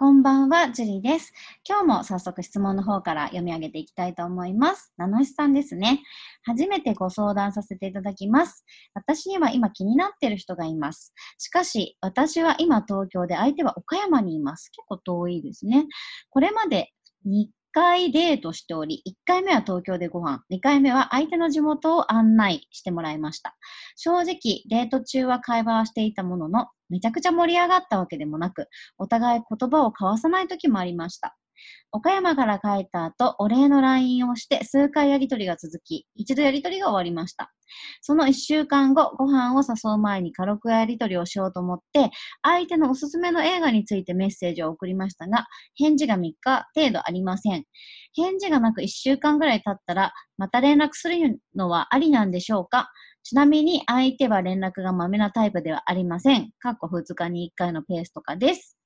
こんばんは、ジュリーです。今日も早速質問の方から読み上げていきたいと思います。名のしさんですね。初めてご相談させていただきます。私には今気になっている人がいます。しかし、私は今東京で相手は岡山にいます。結構遠いですね。これまで2回デートしており、1回目は東京でご飯、2回目は相手の地元を案内してもらいました。正直、デート中は会話はしていたものの、めちゃくちゃ盛り上がったわけでもなく、お互い言葉を交わさない時もありました。岡山から帰った後、お礼の LINE をして数回やりとりが続き、一度やりとりが終わりました。その一週間後、ご飯を誘う前に軽くやりとりをしようと思って、相手のおすすめの映画についてメッセージを送りましたが、返事が3日程度ありません。返事がなく1週間ぐらい経ったら、また連絡するのはありなんでしょうか？ちなみに相手は連絡がまめなタイプではありません。過去2日に1回のペースとかです。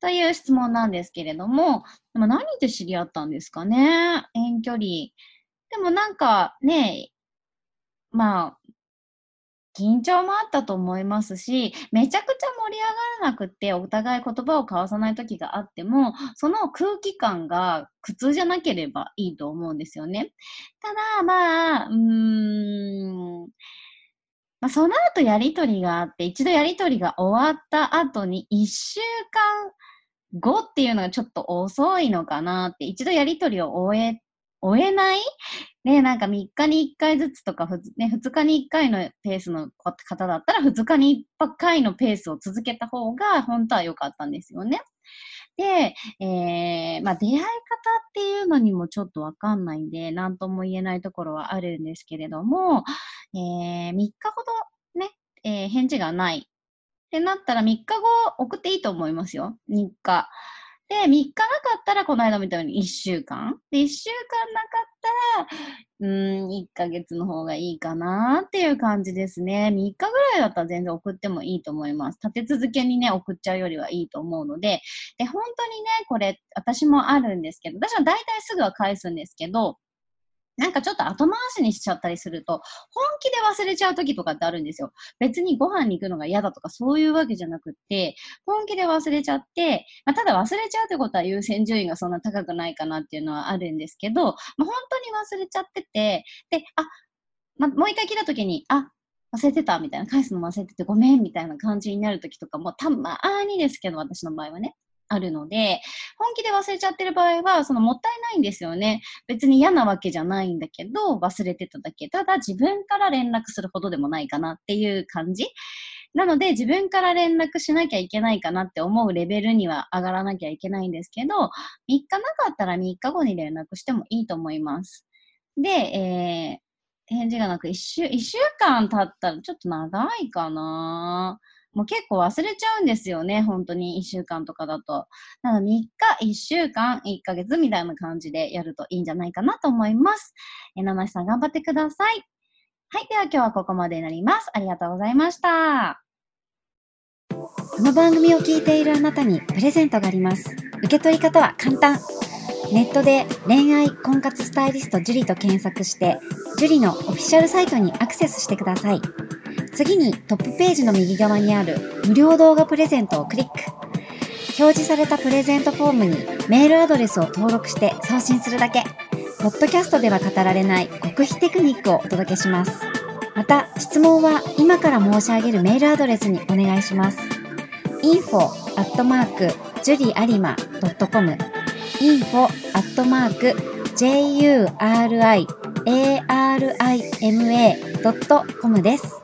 という質問なんですけれども、でも何で知り合ったんですかね？遠距離。でもなんかね、まあ、緊張もあったと思いますし、めちゃくちゃ盛り上がらなくって、お互い言葉を交わさない時があっても、その空気感が苦痛じゃなければいいと思うんですよね。ただ、まあ、うーん、まあ、その後やりとりがあって、一度やりとりが終わった後に、一週間後っていうのがちょっと遅いのかなって、一度やりとりを終え終えない？ね、なんか3日に1回ずつとか、ね、2日に1回のペースの方だったら、2日に1回のペースを続けた方が、本当は良かったんですよね。で、えー、まあ、出会い方っていうのにもちょっとわかんないんで、なんとも言えないところはあるんですけれども、えー、3日ほどね、えー、返事がないってなったら3日後送っていいと思いますよ。3日。で、3日なかったら、この間みたいに1週間。で、1週間なかったら、うん、1ヶ月の方がいいかなっていう感じですね。3日ぐらいだったら全然送ってもいいと思います。立て続けにね、送っちゃうよりはいいと思うので。で、本当にね、これ、私もあるんですけど、私は大体すぐは返すんですけど、なんかちょっと後回しにしちゃったりすると、本気で忘れちゃう時とかってあるんですよ。別にご飯に行くのが嫌だとかそういうわけじゃなくって、本気で忘れちゃって、まあ、ただ忘れちゃうってことは優先順位がそんな高くないかなっていうのはあるんですけど、まあ、本当に忘れちゃってて、で、あ、まあ、もう一回来た時に、あ、忘れてたみたいな、返すの忘れててごめんみたいな感じになる時とかもたまーにですけど、私の場合はね。あるので、本気で忘れちゃってる場合は、そのもったいないんですよね。別に嫌なわけじゃないんだけど、忘れてただけ。ただ自分から連絡するほどでもないかなっていう感じ。なので、自分から連絡しなきゃいけないかなって思うレベルには上がらなきゃいけないんですけど、3日なかったら3日後に連絡してもいいと思います。で、えー、返事がなく1週、1週間経ったらちょっと長いかなもう結構忘れちゃうんですよね、本当に1週間とかだと。なので3日、1週間、1ヶ月みたいな感じでやるといいんじゃないかなと思います。えー、七さん頑張ってください。はい、では今日はここまでになります。ありがとうございました。この番組を聞いているあなたにプレゼントがあります。受け取り方は簡単。ネットで恋愛婚活スタイリスト樹里と検索して、樹里のオフィシャルサイトにアクセスしてください。次にトップページの右側にある無料動画プレゼントをクリック。表示されたプレゼントフォームにメールアドレスを登録して送信するだけ。ポッドキャストでは語られない極秘テクニックをお届けします。また、質問は今から申し上げるメールアドレスにお願いします。info.juriarima.com info.juriarima.com です。